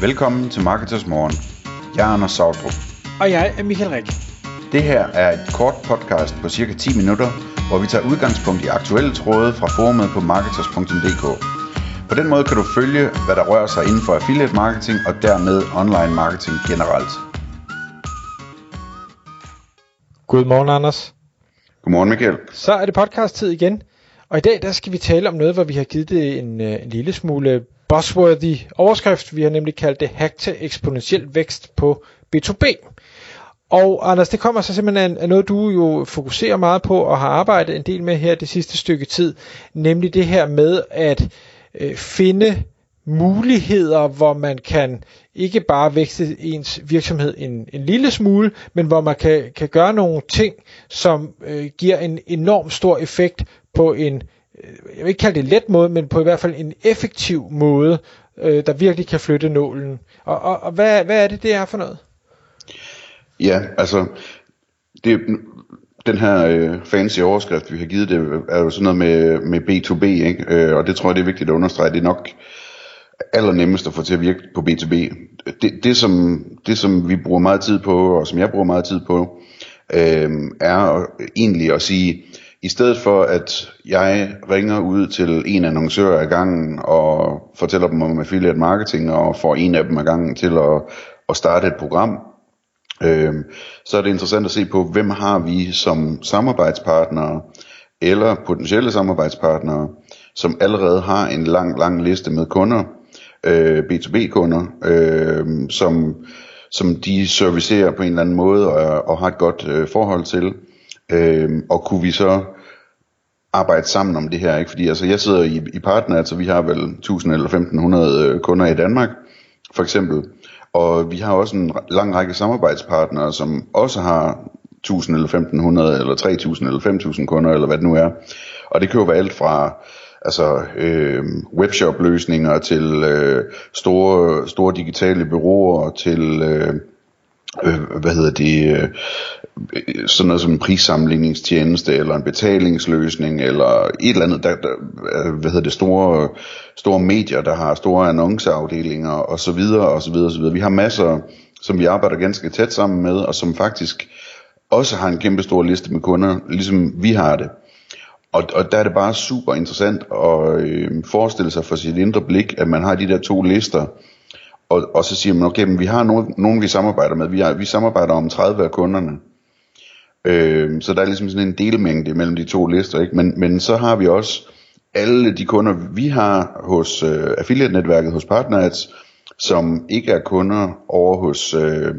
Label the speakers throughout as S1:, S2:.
S1: Velkommen til Marketers Morgen. Jeg er Anders Sautrup.
S2: Og jeg er Michael Rik.
S1: Det her er et kort podcast på cirka 10 minutter, hvor vi tager udgangspunkt i aktuelle tråde fra forumet på marketers.dk. På den måde kan du følge, hvad der rører sig inden for affiliate marketing og dermed online marketing generelt.
S2: Godmorgen, Anders.
S1: Godmorgen Michael.
S2: Så er det podcast-tid igen. Og i dag der skal vi tale om noget, hvor vi har givet det en, øh, en lille smule buzzworthy overskrift. Vi har nemlig kaldt det hack til eksponentiel vækst på B2B. Og Anders, det kommer så simpelthen af noget, du jo fokuserer meget på og har arbejdet en del med her det sidste stykke tid, nemlig det her med at øh, finde muligheder, hvor man kan ikke bare vækste ens virksomhed en, en lille smule, men hvor man kan, kan gøre nogle ting, som øh, giver en enorm stor effekt på en, øh, Øh, jeg vil ikke kalde det let måde, men på i hvert fald en effektiv måde, øh, der virkelig kan flytte nålen. Og, og, og hvad, hvad er det, det er for noget?
S1: Ja, altså, det, den her øh, fancy overskrift, vi har givet det, er jo sådan noget med, med B2B, ikke? Øh, og det tror jeg, det er vigtigt at understrege. Det er nok allernemmest at få til at virke på B2B. Det, det, som, det som vi bruger meget tid på, og som jeg bruger meget tid på, øh, er egentlig at sige, i stedet for at jeg ringer ud til en annoncør ad gangen og fortæller dem om affiliate marketing og får en af dem ad gangen til at, at starte et program, øh, så er det interessant at se på, hvem har vi som samarbejdspartnere eller potentielle samarbejdspartnere, som allerede har en lang, lang liste med kunder, øh, B2B-kunder, øh, som, som de servicerer på en eller anden måde og, og har et godt øh, forhold til. Øh, og kunne vi så arbejde sammen om det her, ikke? Fordi altså, jeg sidder i, i partner, altså vi har vel 1000 eller 1500 øh, kunder i Danmark, for eksempel. Og vi har også en lang række samarbejdspartnere, som også har 1000 eller 1500 eller 3000 eller 5000 kunder, eller hvad det nu er. Og det kan jo være alt fra altså øh, webshop-løsninger til øh, store, store digitale bureauer til øh, øh, hvad hedder det, øh, sådan noget som en prissammenligningstjeneste, eller en betalingsløsning, eller et eller andet, der, der, øh, hvad hedder det, store, store medier, der har store annonceafdelinger, og så videre, og så videre, og så videre. Vi har masser, som vi arbejder ganske tæt sammen med, og som faktisk også har en kæmpe stor liste med kunder, ligesom vi har det. Og, og der er det bare super interessant at øh, forestille sig for sit indre blik, at man har de der to lister, og, og så siger man, okay, men vi har nogen, nogen vi samarbejder med. Vi, har, vi samarbejder om 30 af kunderne. Øh, så der er ligesom sådan en delmængde mellem de to lister. Ikke? Men, men så har vi også alle de kunder, vi har hos øh, affiliate-netværket, hos Partners, som ikke er kunder over hos, øh,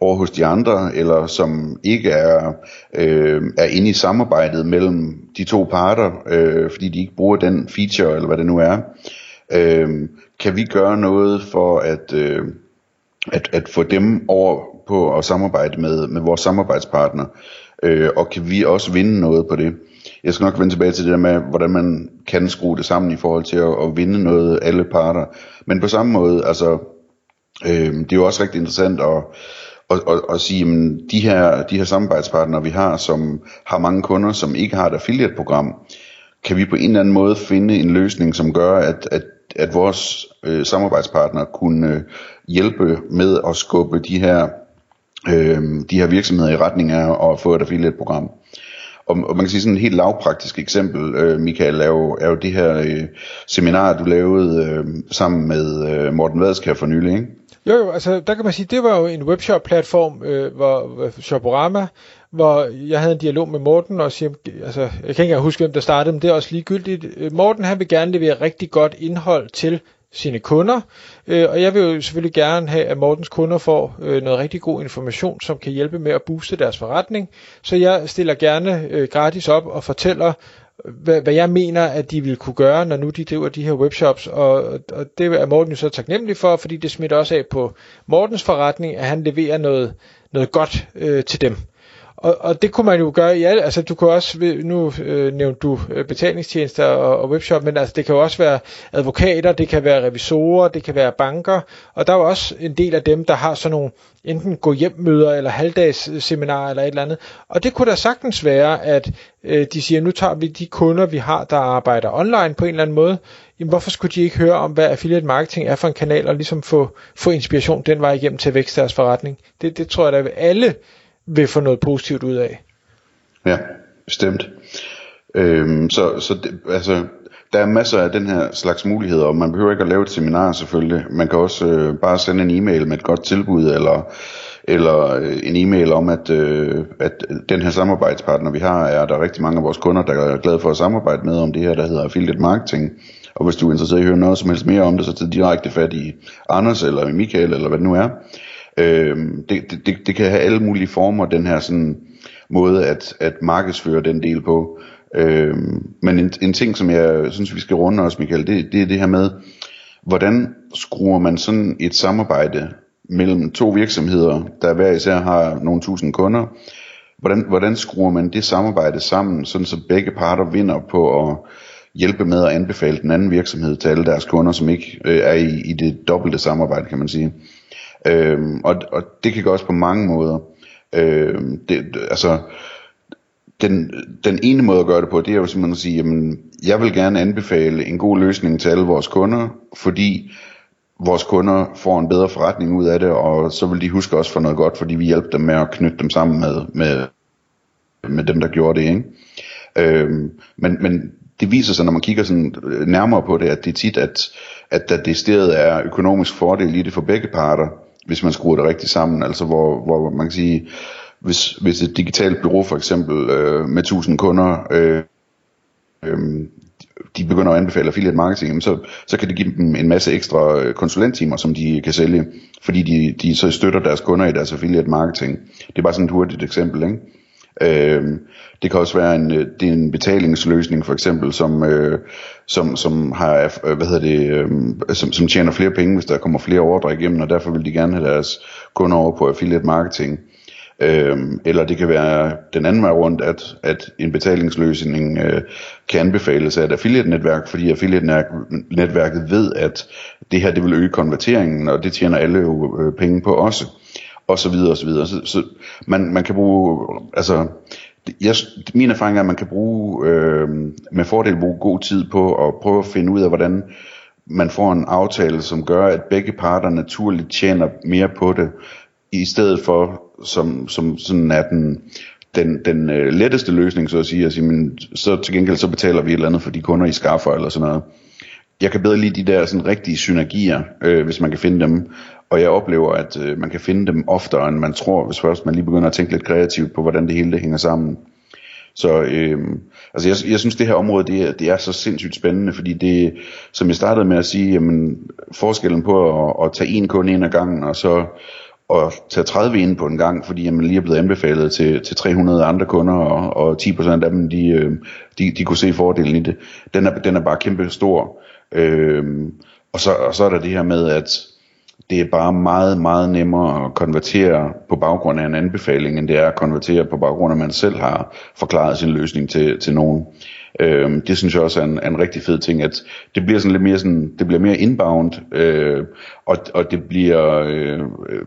S1: over hos de andre, eller som ikke er, øh, er inde i samarbejdet mellem de to parter, øh, fordi de ikke bruger den feature, eller hvad det nu er. Øh, kan vi gøre noget for at, øh, at, at få dem over på at samarbejde med, med vores samarbejdspartner, øh, og kan vi også vinde noget på det. Jeg skal nok vende tilbage til det der med, hvordan man kan skrue det sammen i forhold til at, at vinde noget alle parter. Men på samme måde, altså, øh, det er jo også rigtig interessant at, at, at, at sige, at de her, de her samarbejdspartnere, vi har, som har mange kunder, som ikke har et affiliate-program, kan vi på en eller anden måde finde en løsning, som gør, at, at at vores øh, samarbejdspartnere kunne øh, hjælpe med at skubbe de her, øh, de her virksomheder i retning af at få et affiliate-program. Og, og man kan sige sådan et helt lavpraktisk eksempel, øh, Michael, er jo, er jo det her øh, seminar, du lavede øh, sammen med øh, Morten Vadskær for nylig, ikke?
S2: Jo, jo, altså der kan man sige, det var jo en webshop-platform, øh, hvor, hvor Shoporama, hvor jeg havde en dialog med Morten og siger, altså jeg kan ikke engang huske, hvem der startede, men det er også ligegyldigt. Øh, Morten han vil gerne levere rigtig godt indhold til sine kunder, øh, og jeg vil jo selvfølgelig gerne have, at Mortens kunder får øh, noget rigtig god information, som kan hjælpe med at booste deres forretning, så jeg stiller gerne øh, gratis op og fortæller, hvad, hvad jeg mener, at de vil kunne gøre, når nu de driver de her webshops, og, og det er Morten jo så taknemmelig for, fordi det smitter også af på Mortens forretning, at han leverer noget, noget godt øh, til dem. Og, og det kunne man jo gøre i alle, altså du kan også, nu øh, nævnte du øh, betalingstjenester og, og webshop, men altså det kan jo også være advokater, det kan være revisorer, det kan være banker, og der er jo også en del af dem, der har sådan nogle enten gå hjem møder eller halvdags seminarer eller et eller andet. Og det kunne da sagtens være, at øh, de siger, nu tager vi de kunder, vi har, der arbejder online på en eller anden måde. Jamen, hvorfor skulle de ikke høre om, hvad affiliate marketing er for en kanal, og ligesom få, få inspiration den vej igennem til at vækste deres forretning? Det, det tror jeg da alle vil få noget positivt ud af.
S1: Ja, bestemt. Øhm, så så det, altså, der er masser af den her slags muligheder, og man behøver ikke at lave et seminar selvfølgelig. Man kan også øh, bare sende en e-mail med et godt tilbud, eller, eller øh, en e-mail om, at, øh, at den her samarbejdspartner, vi har, er der rigtig mange af vores kunder, der er glade for at samarbejde med om det her, der hedder affiliate marketing. Og hvis du er interesseret i at høre noget som helst mere om det, så tag direkte fat i Anders eller i Michael, eller hvad det nu er. Øh, det, det, det kan have alle mulige former, den her sådan måde at, at markedsføre den del på. Øh, men en, en ting, som jeg synes, vi skal runde også, Michael, det, det er det her med, hvordan skruer man sådan et samarbejde mellem to virksomheder, der hver især har nogle tusind kunder, hvordan, hvordan skruer man det samarbejde sammen, sådan så begge parter vinder på at hjælpe med at anbefale den anden virksomhed til alle deres kunder, som ikke øh, er i, i det dobbelte samarbejde, kan man sige. Øhm, og, og det kan gøres på mange måder. Øhm, det, altså, den, den ene måde at gøre det på, det er jo simpelthen at sige, jamen, jeg vil gerne anbefale en god løsning til alle vores kunder, fordi vores kunder får en bedre forretning ud af det, og så vil de huske os for noget godt, fordi vi hjælper dem med at knytte dem sammen med, med, med dem, der gjorde det. Ikke? Øhm, men, men det viser sig, når man kigger sådan øh, nærmere på det, at det er tit, at, at der det er økonomisk fordel i det for begge parter hvis man skruer det rigtigt sammen, altså hvor, hvor man kan sige, hvis, hvis et digitalt bureau for eksempel øh, med 1000 kunder, øh, øh, de begynder at anbefale affiliate marketing, så, så kan det give dem en masse ekstra øh, konsulenttimer, som de kan sælge, fordi de, de så støtter deres kunder i deres affiliate marketing. Det er bare sådan et hurtigt eksempel, ikke? Øh, det kan også være en, øh, det er en betalingsløsning for eksempel, som, øh, som, som har, øh, hvad hedder det, øh, som, som tjener flere penge, hvis der kommer flere ordre igennem, og derfor vil de gerne have deres kunder over på affiliate marketing. Øhm, eller det kan være den anden vej rundt, at, at en betalingsløsning øh, kan anbefales af et affiliate-netværk, fordi affiliate-netværket ved, at det her det vil øge konverteringen, og det tjener alle jo øh, penge på også og så videre og så videre. Så, så man, man kan bruge, altså, jeg, min erfaring er, at man kan bruge, øh, med fordel bruge god tid på at prøve at finde ud af, hvordan man får en aftale, som gør, at begge parter naturligt tjener mere på det, i stedet for, som, som sådan er den, den, den øh, letteste løsning, så at sige, at sige men, så til gengæld så betaler vi et eller andet for de kunder, I skaffer, eller sådan noget. Jeg kan bedre lide de der sådan rigtige synergier, øh, hvis man kan finde dem, og jeg oplever, at øh, man kan finde dem oftere, end man tror, hvis først man lige begynder at tænke lidt kreativt på, hvordan det hele det hænger sammen. Så øh, altså jeg, jeg synes, det her område, det er, det er så sindssygt spændende, fordi det, som jeg startede med at sige, jamen, forskellen på at, at tage en kunde ind ad gangen, og så at tage 30 ind på en gang, fordi man lige er blevet anbefalet til, til 300 andre kunder, og, og 10% af dem, de, øh, de, de kunne se fordelen i det. Den er, den er bare kæmpe stor. Øh, og, så, og så er der det her med, at det er bare meget, meget nemmere at konvertere på baggrund af en anbefaling, end det er at konvertere på baggrund af, at man selv har forklaret sin løsning til, til nogen. Øh, det synes jeg også er en, en rigtig fed ting, at det bliver sådan lidt mere sådan, det bliver mere inbound, øh, og, og det bliver øh,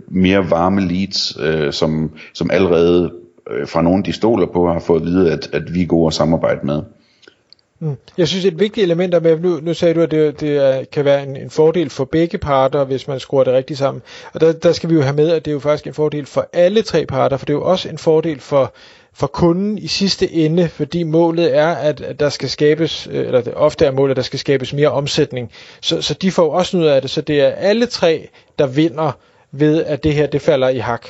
S1: mere varme leads, øh, som, som allerede øh, fra nogen de stoler på har fået at vide, at, at vi er gode at samarbejde med.
S2: Mm. Jeg synes et vigtigt element er med, nu, nu sagde du, at det, det er, kan være en, en fordel for begge parter, hvis man skruer det rigtigt sammen. Og der, der skal vi jo have med, at det er jo faktisk en fordel for alle tre parter, for det er jo også en fordel for, for kunden i sidste ende, fordi målet er, at, at der skal skabes, øh, eller det ofte er målet, at der skal skabes mere omsætning. Så, så de får også noget af det, så det er alle tre, der vinder ved, at det her det falder i hak.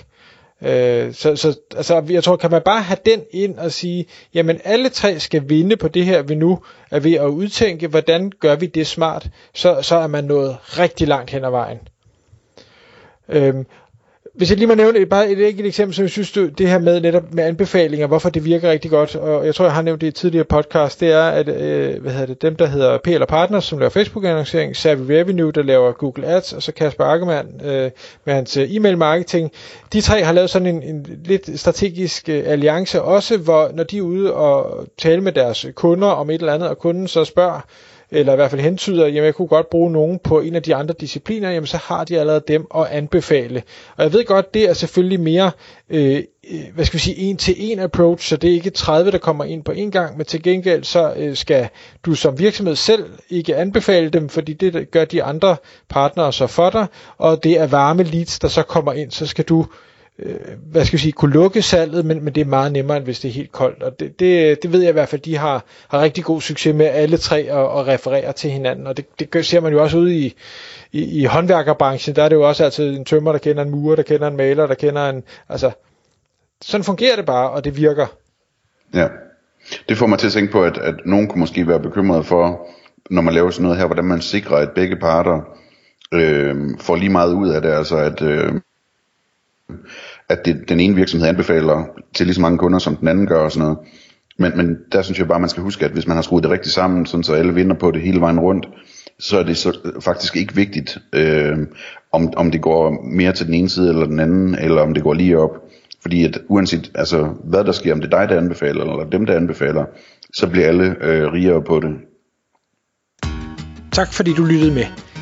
S2: Øh, så, så altså, jeg tror, kan man bare have den ind og sige, jamen alle tre skal vinde på det her, vi nu er ved at udtænke, hvordan gør vi det smart, så, så er man nået rigtig langt hen ad vejen. Øh, hvis jeg lige må nævne et, bare et enkelt eksempel, som jeg synes, du, det her med netop med anbefalinger, hvorfor det virker rigtig godt, og jeg tror, jeg har nævnt det i tidligere podcast, det er, at øh, hvad hedder det, dem, der hedder PL Partners, som laver Facebook-annoncering, Savvy Revenue, der laver Google Ads, og så Kasper Ackermann øh, med hans øh, e-mail marketing, de tre har lavet sådan en, en lidt strategisk øh, alliance også, hvor når de er ude og tale med deres kunder om et eller andet, og kunden så spørger, eller i hvert fald hentyder, at jeg kunne godt bruge nogen på en af de andre discipliner, jamen så har de allerede dem at anbefale. Og jeg ved godt, det er selvfølgelig mere, øh, øh hvad skal vi sige, en til en approach, så det er ikke 30, der kommer ind på en gang, men til gengæld så øh, skal du som virksomhed selv ikke anbefale dem, fordi det gør de andre partnere så for dig, og det er varme leads, der så kommer ind, så skal du øh, øh, hvad skal jeg sige, kunne lukke salget, men, men det er meget nemmere, end hvis det er helt koldt. Og det, det, det ved jeg i hvert fald, de har, har rigtig god succes med alle tre at, at referere til hinanden, og det, det ser man jo også ude i, i, i håndværkerbranchen, der er det jo også altid en tømmer, der kender en murer, der kender en maler, der kender en, altså, sådan fungerer det bare, og det virker.
S1: Ja, det får mig til at tænke på, at, at nogen kunne måske være bekymret for, når man laver sådan noget her, hvordan man sikrer, at begge parter øh, får lige meget ud af det, altså at øh, at det, den ene virksomhed anbefaler til lige så mange kunder, som den anden gør og sådan noget. Men, men der synes jeg bare, man skal huske, at hvis man har skruet det rigtigt sammen, sådan så alle vinder på det hele vejen rundt, så er det så øh, faktisk ikke vigtigt, øh, om, om det går mere til den ene side eller den anden, eller om det går lige op. Fordi at uanset altså, hvad der sker, om det er dig, der anbefaler, eller dem, der anbefaler, så bliver alle øh, rigere på det.
S2: Tak fordi du lyttede med.